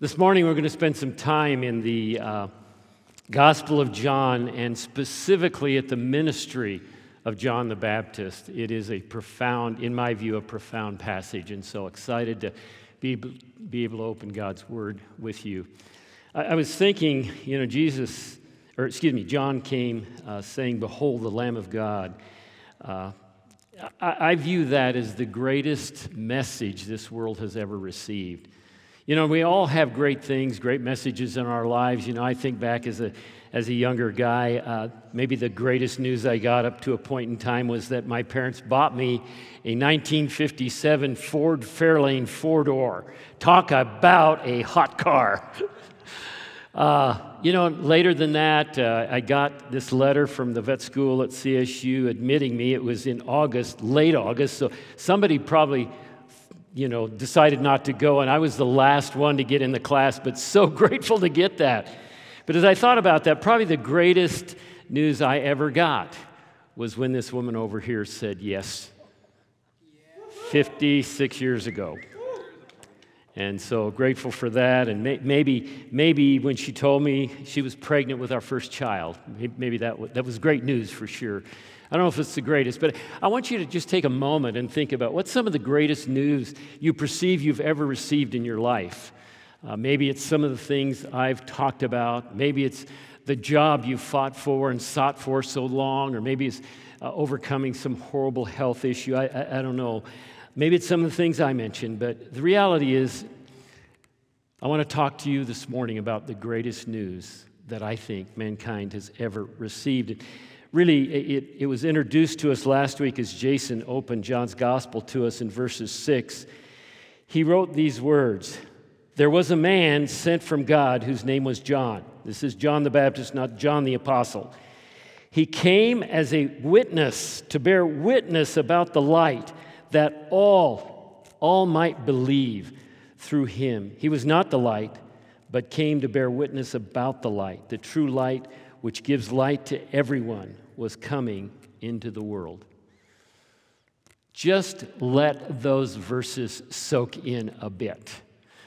This morning, we're going to spend some time in the uh, Gospel of John and specifically at the ministry of John the Baptist. It is a profound, in my view, a profound passage, and so excited to be, be able to open God's Word with you. I, I was thinking, you know, Jesus, or excuse me, John came uh, saying, Behold, the Lamb of God. Uh, I, I view that as the greatest message this world has ever received. You know, we all have great things, great messages in our lives. You know, I think back as a, as a younger guy, uh, maybe the greatest news I got up to a point in time was that my parents bought me a 1957 Ford Fairlane four door. Talk about a hot car. Uh, you know, later than that, uh, I got this letter from the vet school at CSU admitting me. It was in August, late August, so somebody probably you know, decided not to go, and I was the last one to get in the class, but so grateful to get that. But as I thought about that, probably the greatest news I ever got was when this woman over here said yes 56 years ago. And so grateful for that. And may, maybe, maybe when she told me she was pregnant with our first child, maybe that, that was great news for sure. I don't know if it's the greatest, but I want you to just take a moment and think about what's some of the greatest news you perceive you've ever received in your life. Uh, maybe it's some of the things I've talked about. Maybe it's the job you fought for and sought for so long, or maybe it's uh, overcoming some horrible health issue. I, I, I don't know. Maybe it's some of the things I mentioned, but the reality is, I want to talk to you this morning about the greatest news that I think mankind has ever received really, it, it was introduced to us last week as Jason opened John's gospel to us in verses 6. He wrote these words There was a man sent from God whose name was John. This is John the Baptist, not John the Apostle. He came as a witness to bear witness about the light that all, all might believe through him. He was not the light, but came to bear witness about the light, the true light which gives light to everyone, was coming into the world. Just let those verses soak in a bit.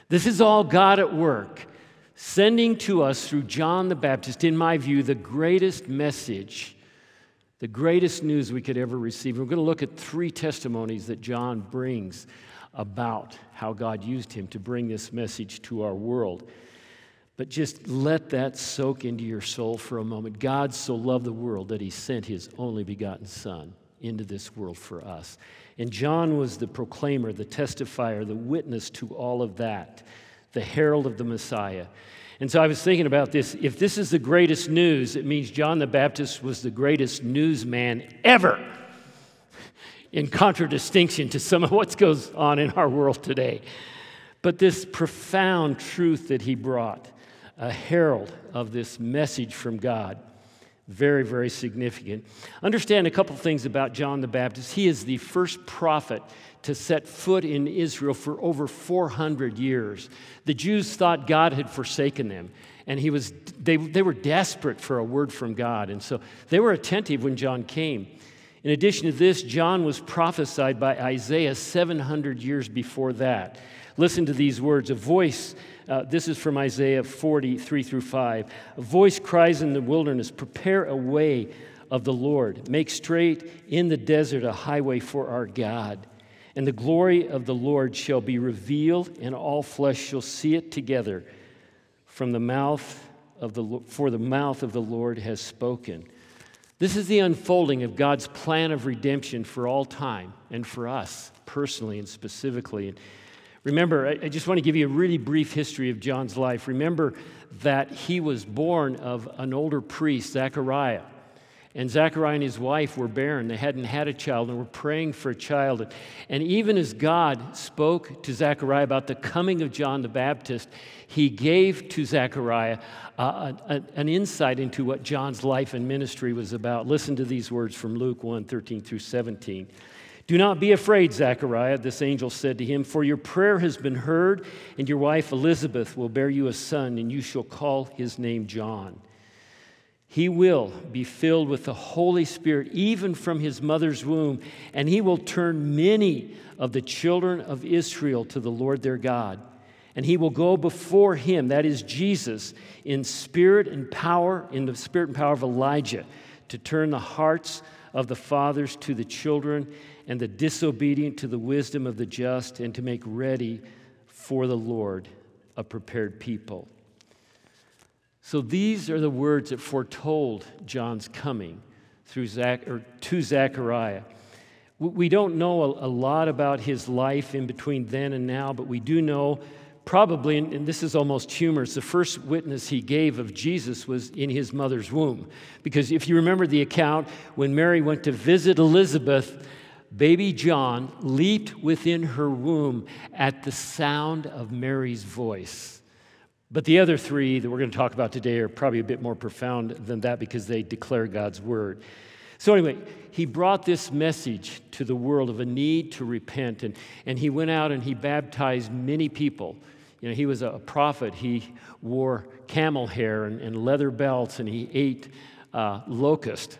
This is all God at work, sending to us through John the Baptist, in my view, the greatest message, the greatest news we could ever receive. We're going to look at three testimonies that John brings about how God used him to bring this message to our world. But just let that soak into your soul for a moment. God so loved the world that he sent his only begotten Son into this world for us. And John was the proclaimer, the testifier, the witness to all of that, the herald of the Messiah. And so I was thinking about this. If this is the greatest news, it means John the Baptist was the greatest newsman ever, in contradistinction to some of what goes on in our world today. But this profound truth that he brought a herald of this message from God. Very, very significant. Understand a couple things about John the Baptist. He is the first prophet to set foot in Israel for over 400 years. The Jews thought God had forsaken them, and he was, they, they were desperate for a word from God. And so they were attentive when John came. In addition to this, John was prophesied by Isaiah 700 years before that. Listen to these words A voice uh, this is from Isaiah 43 through 5. A voice cries in the wilderness, Prepare a way of the Lord. Make straight in the desert a highway for our God. And the glory of the Lord shall be revealed, and all flesh shall see it together. From the mouth of the for the mouth of the Lord has spoken. This is the unfolding of God's plan of redemption for all time and for us personally and specifically. And Remember, I just want to give you a really brief history of John's life. Remember that he was born of an older priest, Zechariah. And Zechariah and his wife were barren. They hadn't had a child and were praying for a child. And even as God spoke to Zechariah about the coming of John the Baptist, he gave to Zechariah uh, a, an insight into what John's life and ministry was about. Listen to these words from Luke 1 13 through 17. Do not be afraid, Zechariah, this angel said to him, for your prayer has been heard, and your wife Elizabeth will bear you a son, and you shall call his name John. He will be filled with the Holy Spirit even from his mother's womb, and he will turn many of the children of Israel to the Lord their God. And he will go before him, that is Jesus, in spirit and power, in the spirit and power of Elijah, to turn the hearts of the fathers to the children and the disobedient to the wisdom of the just, and to make ready for the Lord a prepared people. So these are the words that foretold John's coming through Zach, or to Zechariah. We don't know a, lot about his life in between then and now, but we do know probably, and this is almost humorous, the first witness he gave of Jesus was in his mother's womb. Because if you remember the account, when Mary went to visit Elizabeth, baby John leaped within her womb at the sound of Mary's voice. But the other three that we're going to talk about today are probably a bit more profound than that because they declare God's word. So, anyway, he brought this message to the world of a need to repent, and, and he went out and he baptized many people. You know, he was a prophet. He wore camel hair and, and leather belts, and he ate uh, locust.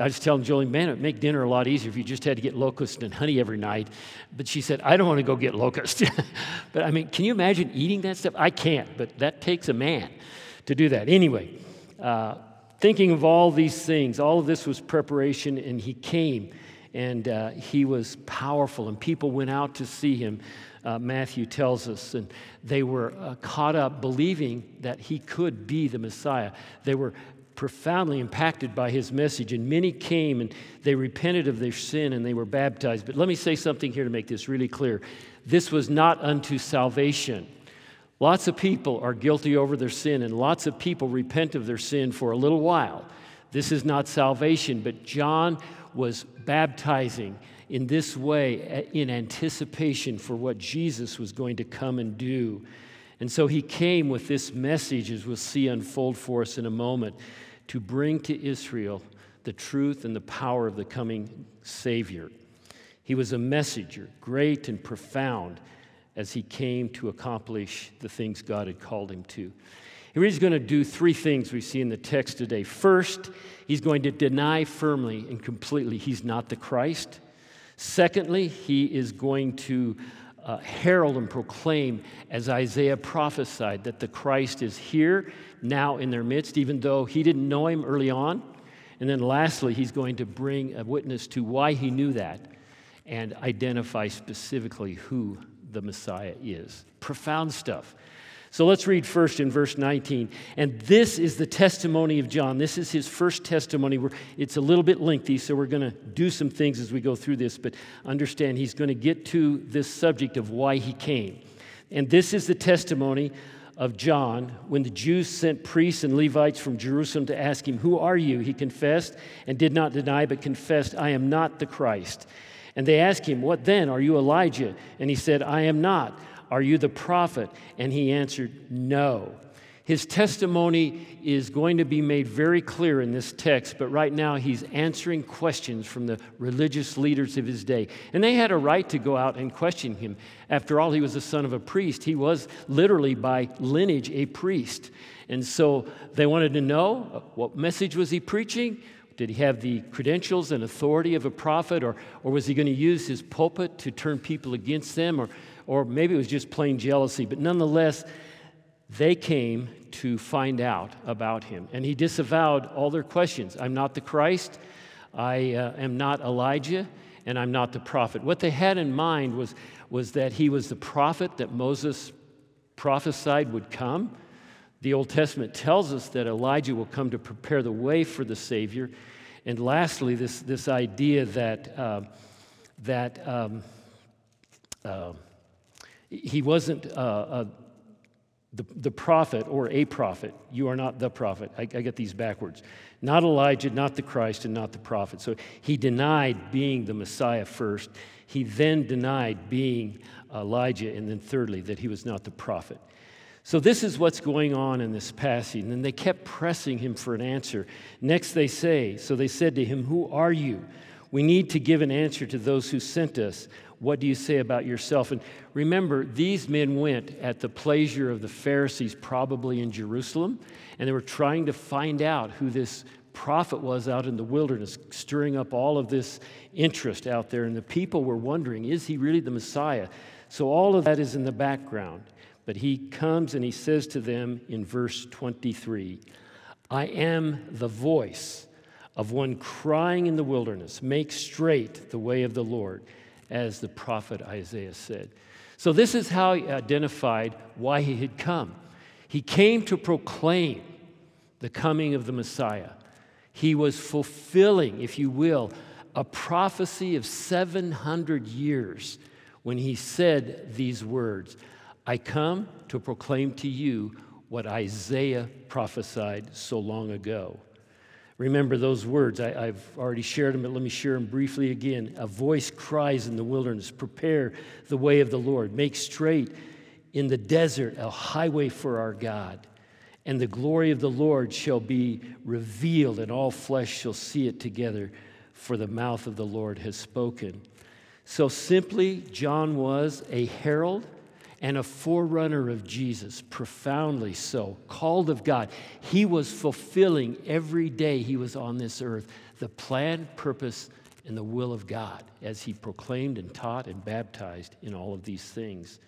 I was telling Julie, man, it'd make dinner a lot easier if you just had to get locust and honey every night. But she said, I don't want to go get locust. but I mean, can you imagine eating that stuff? I can't, but that takes a man to do that. Anyway, uh, thinking of all these things, all of this was preparation, and he came and uh, he was powerful, and people went out to see him. Uh, Matthew tells us, and they were uh, caught up believing that he could be the Messiah. They were profoundly impacted by his message, and many came and they repented of their sin and they were baptized. But let me say something here to make this really clear this was not unto salvation. Lots of people are guilty over their sin, and lots of people repent of their sin for a little while. This is not salvation, but John was baptizing in this way in anticipation for what Jesus was going to come and do. And so he came with this message, as we'll see unfold for us in a moment, to bring to Israel the truth and the power of the coming Savior. He was a messenger, great and profound as he came to accomplish the things God had called him to. He's going to do three things we see in the text today. First, he's going to deny firmly and completely he's not the Christ. Secondly, he is going to uh, herald and proclaim, as Isaiah prophesied, that the Christ is here now in their midst, even though he didn't know him early on. And then lastly, he's going to bring a witness to why he knew that and identify specifically who the Messiah is. Profound stuff. So let's read first in verse 19. And this is the testimony of John. This is his first testimony. It's a little bit lengthy, so we're going to do some things as we go through this, but understand he's going to get to this subject of why he came. And this is the testimony of John when the Jews sent priests and Levites from Jerusalem to ask him, Who are you? He confessed and did not deny, but confessed, I am not the Christ. And they asked him, What then? Are you Elijah? And he said, I am not. Are you the prophet? And he answered, No. His testimony is going to be made very clear in this text, but right now he's answering questions from the religious leaders of his day. And they had a right to go out and question him. After all, he was the son of a priest. He was literally by lineage a priest. And so they wanted to know uh, what message was he preaching? Did he have the credentials and authority of a prophet, or, or was he going to use his pulpit to turn people against them? Or, or maybe it was just plain jealousy. But nonetheless, they came to find out about him. And he disavowed all their questions I'm not the Christ, I uh, am not Elijah, and I'm not the prophet. What they had in mind was, was that he was the prophet that Moses prophesied would come the Old Testament tells us that Elijah will come to prepare the way for the Savior. And lastly, this, this idea that, uh, that um, uh, he wasn't uh, uh, the, the prophet or a prophet. You are not the prophet. I, I get these backwards. Not Elijah, not the Christ, and not the prophet. So he denied being the Messiah first. He then denied being Elijah. And then, thirdly, that he was not the prophet. So, this is what's going on in this passage. And they kept pressing him for an answer. Next, they say, So they said to him, Who are you? We need to give an answer to those who sent us. What do you say about yourself? And remember, these men went at the pleasure of the Pharisees, probably in Jerusalem, and they were trying to find out who this prophet was out in the wilderness, stirring up all of this interest out there. And the people were wondering, is he really the Messiah? So all of that is in the background. But he comes and he says to them in verse 23 I am the voice of one crying in the wilderness, make straight the way of the Lord, as the prophet Isaiah said. So, this is how he identified why he had come. He came to proclaim the coming of the Messiah. He was fulfilling, if you will, a prophecy of 700 years when he said these words I come to proclaim to you what Isaiah prophesied so long ago. Remember those words. I, have already shared them, but let me share them briefly again. A voice cries in the wilderness Prepare the way of the Lord, make straight in the desert a highway for our God. And the glory of the Lord shall be revealed, and all flesh shall see it together, for the mouth of the Lord has spoken. So simply, John was a herald and a forerunner of Jesus, profoundly so, called of God. He was fulfilling every day he was on this earth the plan, purpose, and the will of God as he proclaimed and taught and baptized in all of these things.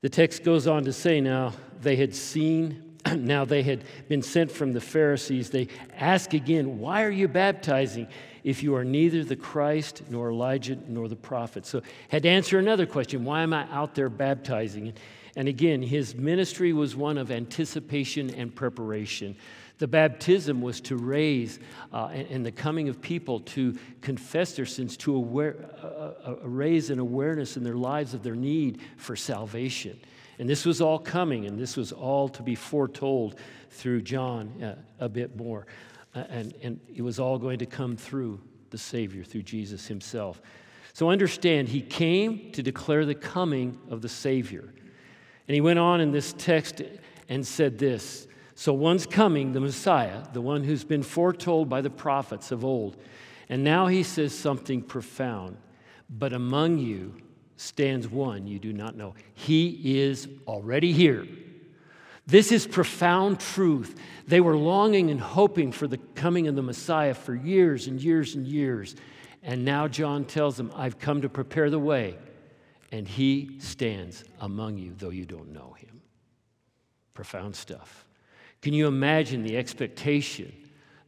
The text goes on to say now they had seen, now they had been sent from the Pharisees. They ask again, Why are you baptizing? if you are neither the Christ, nor Elijah, nor the prophet. So, had to answer another question why am I out there baptizing? And again, his ministry was one of anticipation and preparation. The baptism was to raise uh, and, the coming of people to confess their sins, to aware, uh, uh, raise an awareness in their lives of their need for salvation. And this was all coming, and this was all to be foretold through John uh, a bit more. Uh, and, and it was all going to come through the Savior, through Jesus himself. So understand, he came to declare the coming of the Savior. And he went on in this text and said this So one's coming, the Messiah, the one who's been foretold by the prophets of old. And now he says something profound. But among you stands one you do not know. He is already here. This is profound truth. They were longing and hoping for the coming of the Messiah for years and years and years. And now John tells them, I've come to prepare the way, and he stands among you, though you don't know him. Profound stuff. Can you imagine the expectation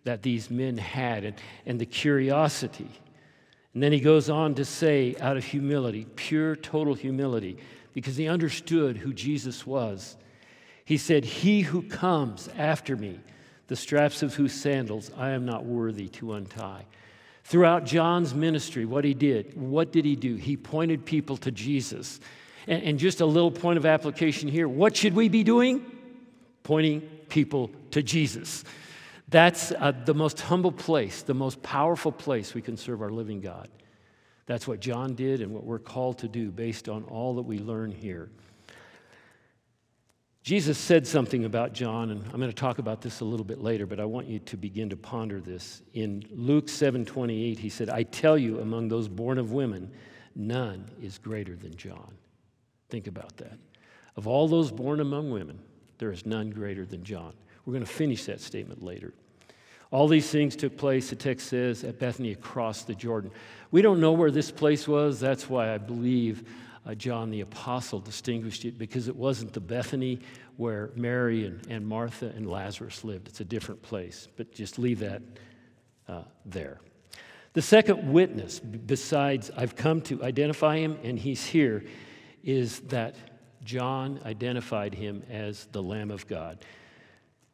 that these men had and, and the curiosity? And then he goes on to say, out of humility, pure, total humility, because he understood who Jesus was he said, He who comes after me, the straps of whose sandals I am not worthy to untie. Throughout John's ministry, what he did, what did he do? He pointed people to Jesus. And, and just a little point of application here what should we be doing? Pointing people to Jesus. That's uh, the most humble place, the most powerful place we can serve our living God. That's what John did and what we're called to do based on all that we learn here. Jesus said something about John, and I'm going to talk about this a little bit later, but I want you to begin to ponder this. In Luke 7:28, he said, "I tell you, among those born of women, none is greater than John." Think about that. Of all those born among women, there is none greater than John. We're going to finish that statement later. All these things took place, the text says, at Bethany across the Jordan. We don't know where this place was. That's why I believe uh, John the Apostle distinguished it because it wasn't the Bethany where Mary and, and Martha and Lazarus lived. It's a different place, but just leave that uh, there. The second witness, besides I've come to identify him and he's here, is that John identified him as the Lamb of God.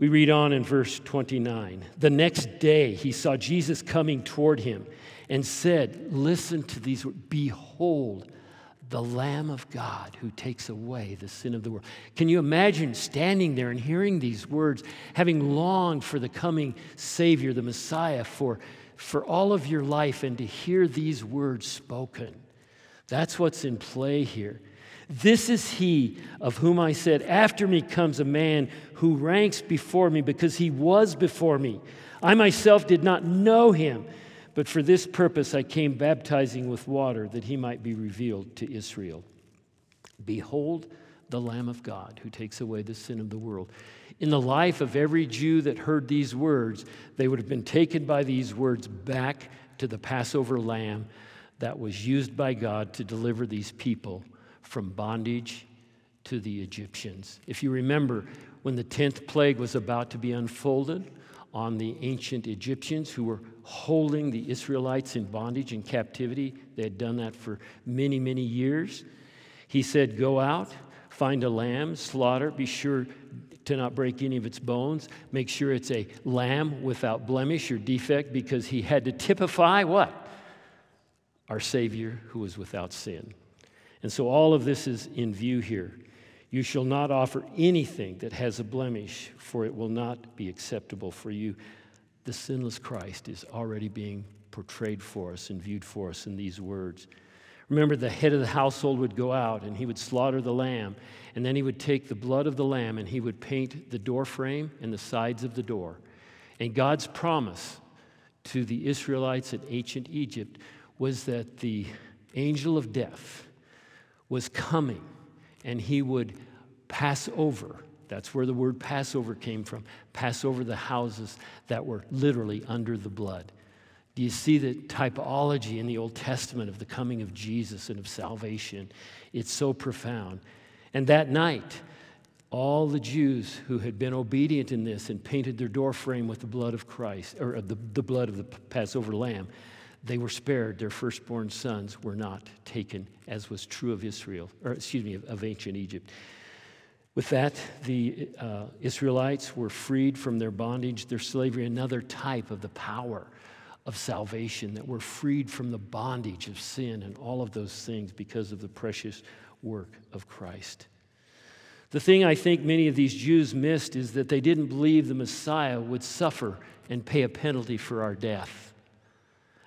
We read on in verse 29. The next day he saw Jesus coming toward him and said, Listen to these words Behold, the Lamb of God who takes away the sin of the world. Can you imagine standing there and hearing these words, having longed for the coming Savior, the Messiah, for, for all of your life, and to hear these words spoken? That's what's in play here. This is he of whom I said, After me comes a man who ranks before me because he was before me. I myself did not know him. But for this purpose I came baptizing with water that he might be revealed to Israel. Behold the Lamb of God who takes away the sin of the world. In the life of every Jew that heard these words, they would have been taken by these words back to the Passover lamb that was used by God to deliver these people from bondage to the Egyptians. If you remember, when the 10th plague was about to be unfolded on the ancient Egyptians who were holding the Israelites in bondage and captivity, they had done that for many, many years. He said, Go out, find a lamb, slaughter, be sure to not break any of its bones, make sure it's a lamb without blemish or defect, because he had to typify what? Our Savior who was without sin. And so all of this is in view here. You shall not offer anything that has a blemish, for it will not be acceptable for you. The sinless Christ is already being portrayed for us and viewed for us in these words. Remember, the head of the household would go out and he would slaughter the lamb, and then he would take the blood of the lamb and he would paint the door frame and the sides of the door. And God's promise to the Israelites in ancient Egypt was that the angel of death was coming and he would pass over. That's where the word Passover came from. Pass over the houses that were literally under the blood. Do you see the typology in the Old Testament of the coming of Jesus and of salvation? It's so profound. And that night, all the Jews who had been obedient in this and painted their doorframe with the blood of Christ, or the, the blood of the Passover lamb, they were spared. Their firstborn sons were not taken, as was true of Israel, or excuse me, of, of ancient Egypt. With that, the uh, Israelites were freed from their bondage, their slavery, another type of the power of salvation, that we're freed from the bondage of sin and all of those things because of the precious work of Christ. The thing I think many of these Jews missed is that they didn't believe the Messiah would suffer and pay a penalty for our death.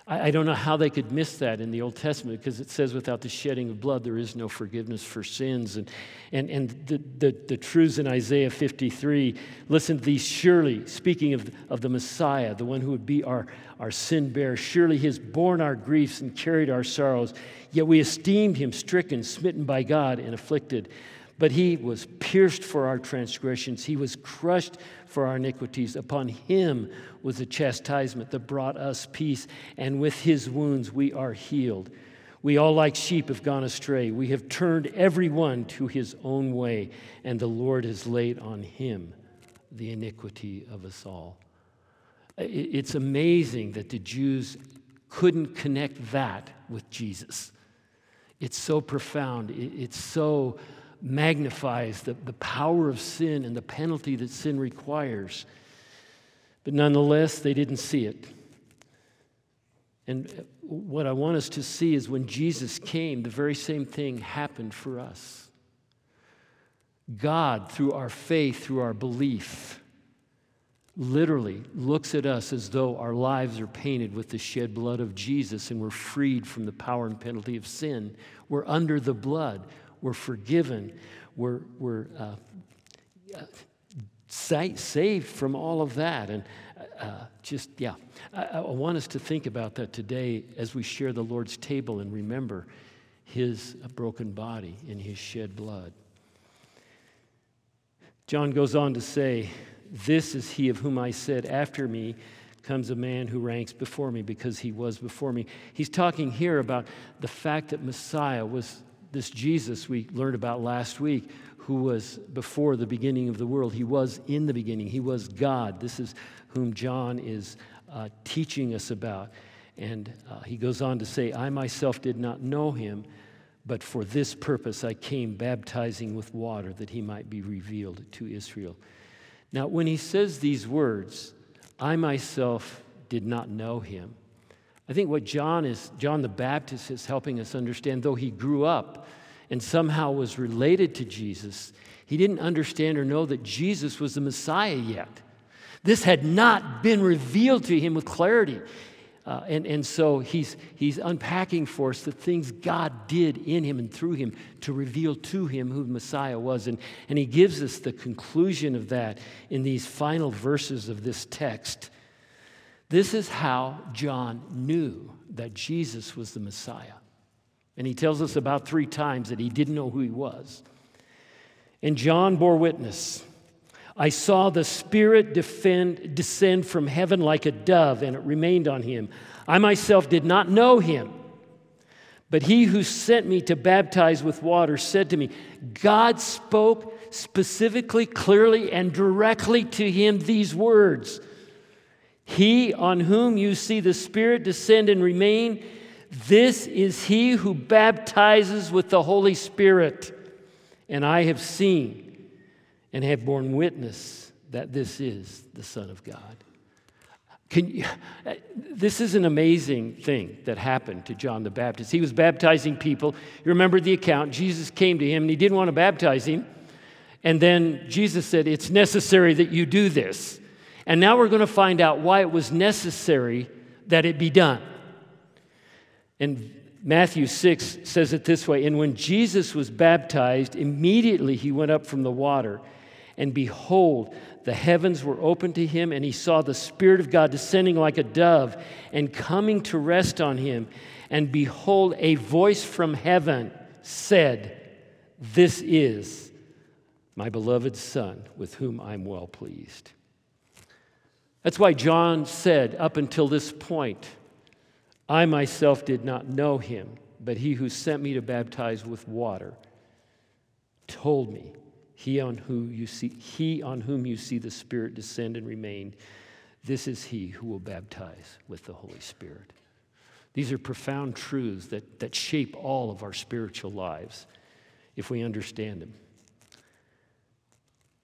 I, I don't know how they could miss that in the Old Testament because it says, without the shedding of blood, there is no forgiveness for sins. And, and, and the, the, the truths in Isaiah 53 listen to these surely, speaking of, of the Messiah, the one who would be our, our sin bearer, surely he has borne our griefs and carried our sorrows. Yet we esteemed him stricken, smitten by God, and afflicted. But he was pierced for our transgressions, he was crushed for our iniquities. Upon him was the chastisement that brought us peace, and with his wounds we are healed. We all, like sheep, have gone astray. We have turned every one to his own way, and the Lord has laid on him the iniquity of us all. It's amazing that the Jews couldn't connect that with Jesus. It's so profound. It's so magnifies the, the power of sin and the penalty that sin requires. But nonetheless, they didn't see it. And what I want us to see is when Jesus came, the very same thing happened for us. God, through our faith, through our belief, literally looks at us as though our lives are painted with the shed blood of Jesus and we're freed from the power and penalty of sin. We're under the blood we're forgiven, we're, we're uh, saved from all of that. And uh, just, yeah, I, I want us to think about that today as we share the Lord's table and remember his broken body and his shed blood. John goes on to say, This is he of whom I said, After me comes a man who ranks before me because he was before me. He's talking here about the fact that Messiah was this Jesus we learned about last week, who was before the beginning of the world. He was in the beginning, He was God. This is whom John is uh, teaching us about. And uh, he goes on to say, I myself did not know him, but for this purpose I came baptizing with water that he might be revealed to Israel. Now, when he says these words, I myself did not know him, I think what John is, John the Baptist is helping us understand, though he grew up and somehow was related to Jesus, he didn't understand or know that Jesus was the Messiah yet. This had not been revealed to him with clarity. Uh, and, and so he's, he's unpacking for us the things God did in him and through him to reveal to him who the Messiah was. And, and he gives us the conclusion of that in these final verses of this text. This is how John knew that Jesus was the Messiah. And he tells us about three times that he didn't know who he was. And John bore witness. I saw the Spirit defend, descend from heaven like a dove, and it remained on him. I myself did not know him, But he who sent me to baptize with water said to me, God spoke specifically, clearly, and directly to him these words He on whom you see the Spirit descend and remain, this is he who baptizes with the Holy Spirit. And I have seen and have borne witness that this is the Son of God. Can you, this is an amazing thing that happened to John the Baptist. He was baptizing people. You remember the account. Jesus came to him and he didn't want to baptize him. And then Jesus said, It's necessary that you do this. And now we're going to find out why it was necessary that it be done. And Matthew 6 says it this way And when Jesus was baptized, immediately he went up from the water. And behold, the heavens were opened to him, and he saw the Spirit of God descending like a dove and coming to rest on him. And behold, a voice from heaven said, This is my beloved Son, with whom I'm well pleased. That's why John said, up until this point, I myself did not know him, but he who sent me to baptize with water told me, he on whom you see, he on whom you see the Spirit descend and remain, this is he who will baptize with the Holy Spirit. These are profound truths that, that shape all of our spiritual lives if we understand them.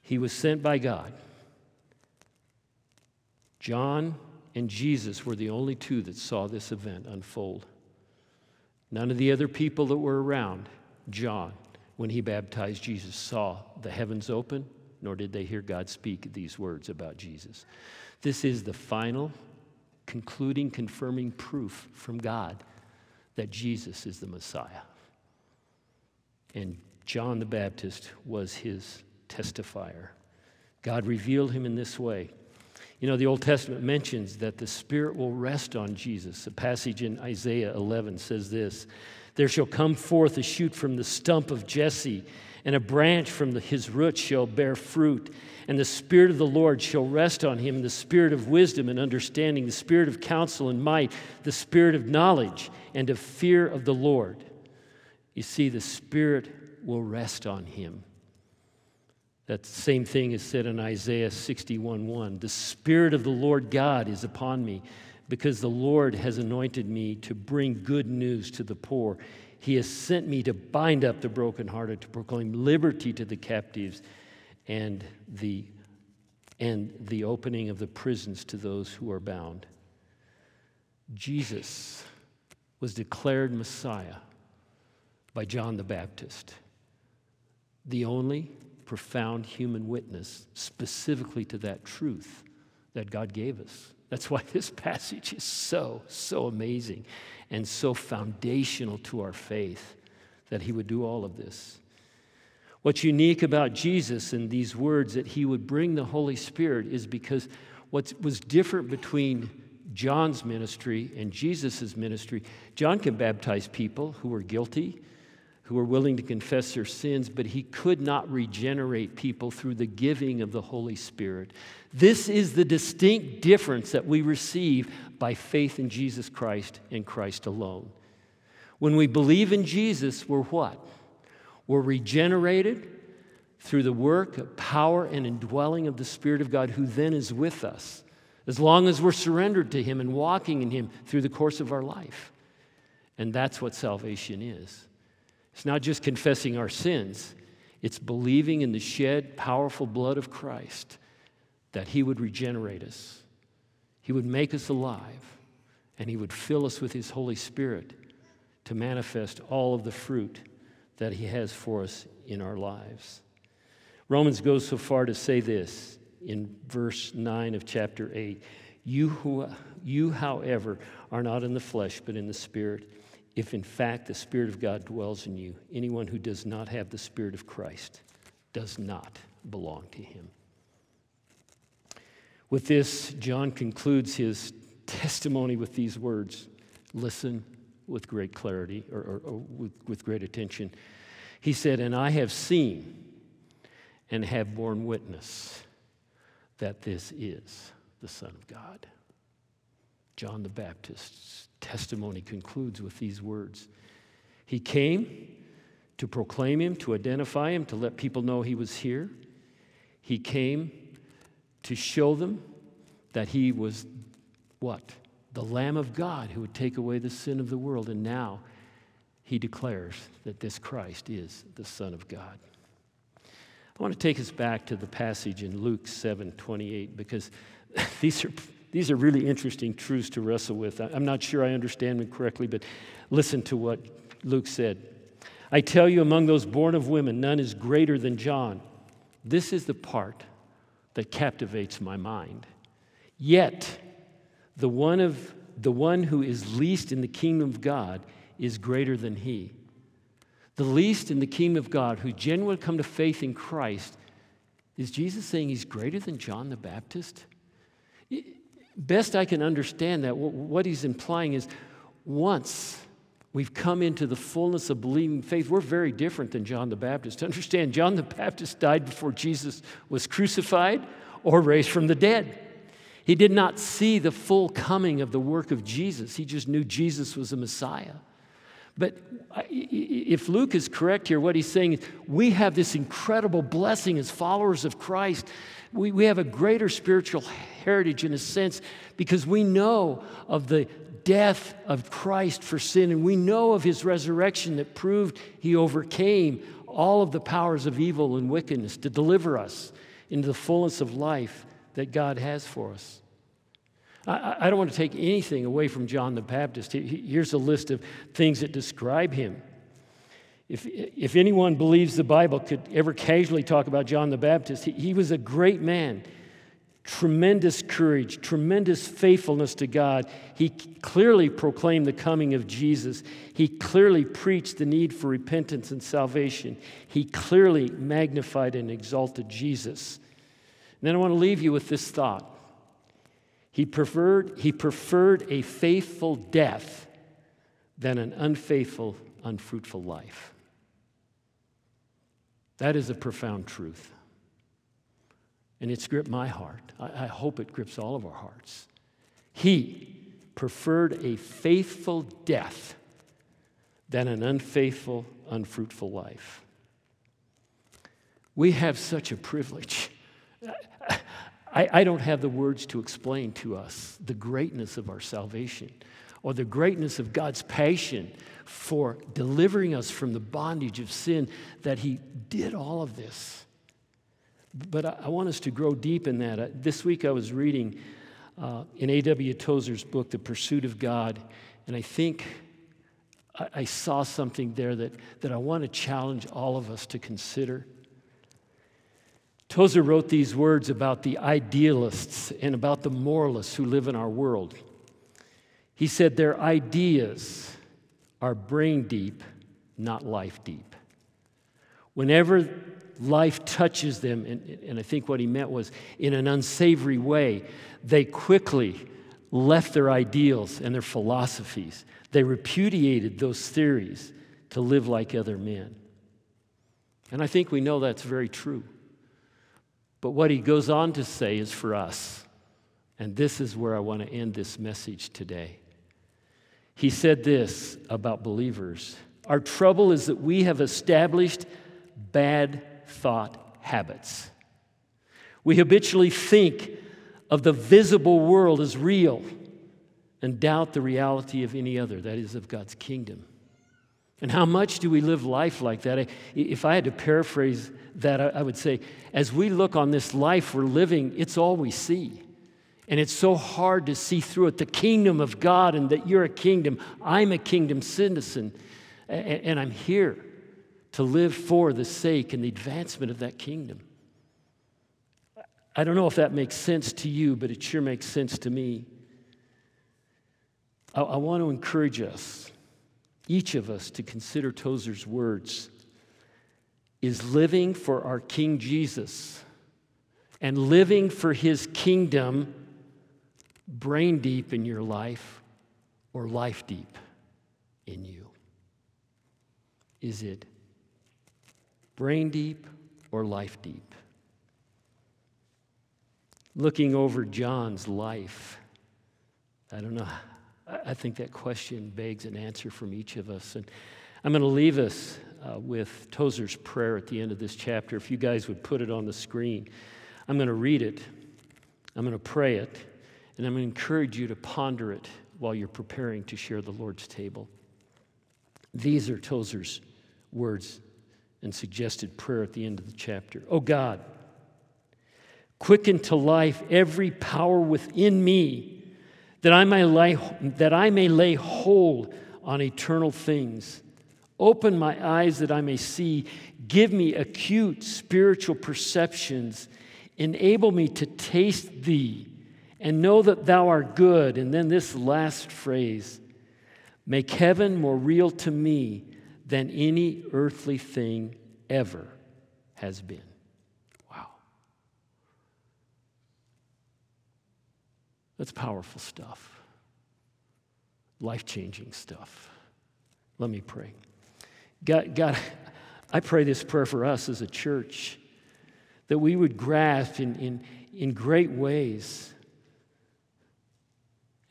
He was sent by God. John and Jesus were the only two that saw this event unfold. None of the other people that were around John when he baptized Jesus saw the heavens open, nor did they hear God speak these words about Jesus. This is the final, concluding, confirming proof from God that Jesus is the Messiah. And John the Baptist was his testifier. God revealed him in this way. You know, the Old Testament mentions that the Spirit will rest on Jesus. A passage in Isaiah 11 says this There shall come forth a shoot from the stump of Jesse, and a branch from the, his root shall bear fruit. And the Spirit of the Lord shall rest on him the Spirit of wisdom and understanding, the Spirit of counsel and might, the Spirit of knowledge and of fear of the Lord. You see, the Spirit will rest on him. That same thing is said in Isaiah 61 1. The Spirit of the Lord God is upon me because the Lord has anointed me to bring good news to the poor. He has sent me to bind up the brokenhearted, to proclaim liberty to the captives, and the, and the opening of the prisons to those who are bound. Jesus was declared Messiah by John the Baptist, the only profound human witness specifically to that truth that God gave us. That's why this passage is so, so amazing and so foundational to our faith that he would do all of this. What's unique about Jesus and these words that he would bring the Holy Spirit is because what was different between John's ministry and Jesus' ministry, John can baptize people who were guilty who were willing to confess their sins, but he could not regenerate people through the giving of the Holy Spirit. This is the distinct difference that we receive by faith in Jesus Christ and Christ alone. When we believe in Jesus, we're what? We're regenerated through the work, power, and indwelling of the Spirit of God, who then is with us, as long as we're surrendered to Him and walking in Him through the course of our life. And that's what salvation is. It's not just confessing our sins, it's believing in the shed, powerful blood of Christ that He would regenerate us, He would make us alive, and He would fill us with His Holy Spirit to manifest all of the fruit that He has for us in our lives. Romans goes so far to say this in verse 9 of chapter 8 You, who, you however, are not in the flesh, but in the Spirit if in fact the Spirit of God dwells in you, anyone who does not have the Spirit of Christ does not belong to him. With this, John concludes his testimony with these words Listen with great clarity or, or, or with, with great attention. He said, And I have seen and have borne witness that this is the Son of God. John the Baptist's testimony concludes with these words He came to proclaim him, to identify him, to let people know he was here. He came to show them that he was what? The Lamb of God who would take away the sin of the world. And now he declares that this Christ is the Son of God. I want to take us back to the passage in Luke 7 28 because these are, these are really interesting truths to wrestle with. I'm not sure I understand them correctly, but listen to what Luke said. I tell you, among those born of women, none is greater than John. This is the part that captivates my mind. Yet, the one, of, the one who is least in the kingdom of God is greater than he. The least in the kingdom of God who genuinely come to faith in Christ, is Jesus saying he's greater than John the Baptist? Best I can understand that, what he's implying is once we've come into the fullness of believing faith, we're very different than John the Baptist. Understand, John the Baptist died before Jesus was crucified or raised from the dead. He did not see the full coming of the work of Jesus, he just knew Jesus was a Messiah. But if Luke is correct here, what he's saying is we have this incredible blessing as followers of Christ. We, we have a greater spiritual heritage in a sense because we know of the death of Christ for sin, and we know of his resurrection that proved he overcame all of the powers of evil and wickedness to deliver us into the fullness of life that God has for us. I, I don't want to take anything away from John the Baptist. Here's a list of things that describe him. If, if anyone believes the Bible could ever casually talk about John the Baptist, he, he was a great man tremendous courage, tremendous faithfulness to God. He clearly proclaimed the coming of Jesus. He clearly preached the need for repentance and salvation. He clearly magnified and exalted Jesus. And then I want to leave you with this thought. He preferred, he preferred a faithful death than an unfaithful, unfruitful life. That is a profound truth. And it's gripped my heart. I, I hope it grips all of our hearts. He preferred a faithful death than an unfaithful, unfruitful life. We have such a privilege. I, I, don't have the words to explain to us the greatness of our salvation or the greatness of God's passion for delivering us from the bondage of sin, that He did all of this. But I, I want us to grow deep in that. Uh, this week I was reading uh, in A.W. Tozer's book, The Pursuit of God, and I think I, I saw something there that, that I want to challenge all of us to consider. Tozer wrote these words about the idealists and about the moralists who live in our world. He said, Their ideas are brain deep, not life deep. Whenever life touches them, and, and I think what he meant was in an unsavory way, they quickly left their ideals and their philosophies. They repudiated those theories to live like other men. And I think we know that's very true. But what he goes on to say is for us, and this is where I want to end this message today. He said this about believers Our trouble is that we have established bad thought habits. We habitually think of the visible world as real and doubt the reality of any other, that is, of God's kingdom. And how much do we live life like that? If I had to paraphrase that, I would say, as we look on this life we're living, it's all we see. And it's so hard to see through it the kingdom of God and that you're a kingdom. I'm a kingdom citizen, and I'm here to live for the sake and the advancement of that kingdom. I don't know if that makes sense to you, but it sure makes sense to me. I, I want to encourage us, each of us, to consider Tozer's words. Is living for our King Jesus and living for his kingdom brain deep in your life or life deep in you? Is it brain deep or life deep? Looking over John's life, I don't know. I think that question begs an answer from each of us. And I'm going to leave us uh, with Tozer's prayer at the end of this chapter. If you guys would put it on the screen, I'm going to read it, I'm going to pray it, and I'm going to encourage you to ponder it while you're preparing to share the Lord's table. These are Tozer's words and suggested prayer at the end of the chapter. Oh God, quicken to life every power within me that I may lay, that I may lay hold on eternal things Open my eyes that I may see. Give me acute spiritual perceptions. Enable me to taste thee and know that thou art good. And then this last phrase make heaven more real to me than any earthly thing ever has been. Wow. That's powerful stuff, life changing stuff. Let me pray. God, God, I pray this prayer for us as a church that we would grasp in, in, in great ways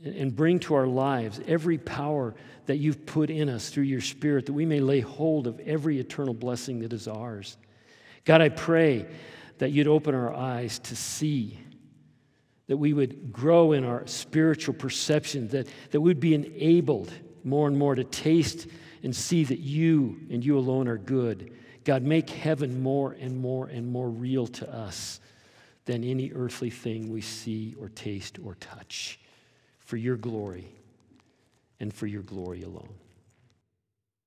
and bring to our lives every power that you've put in us through your Spirit, that we may lay hold of every eternal blessing that is ours. God, I pray that you'd open our eyes to see, that we would grow in our spiritual perception, that, that we'd be enabled more and more to taste and see that you and you alone are good. God, make heaven more and more and more real to us than any earthly thing we see or taste or touch for your glory and for your glory alone.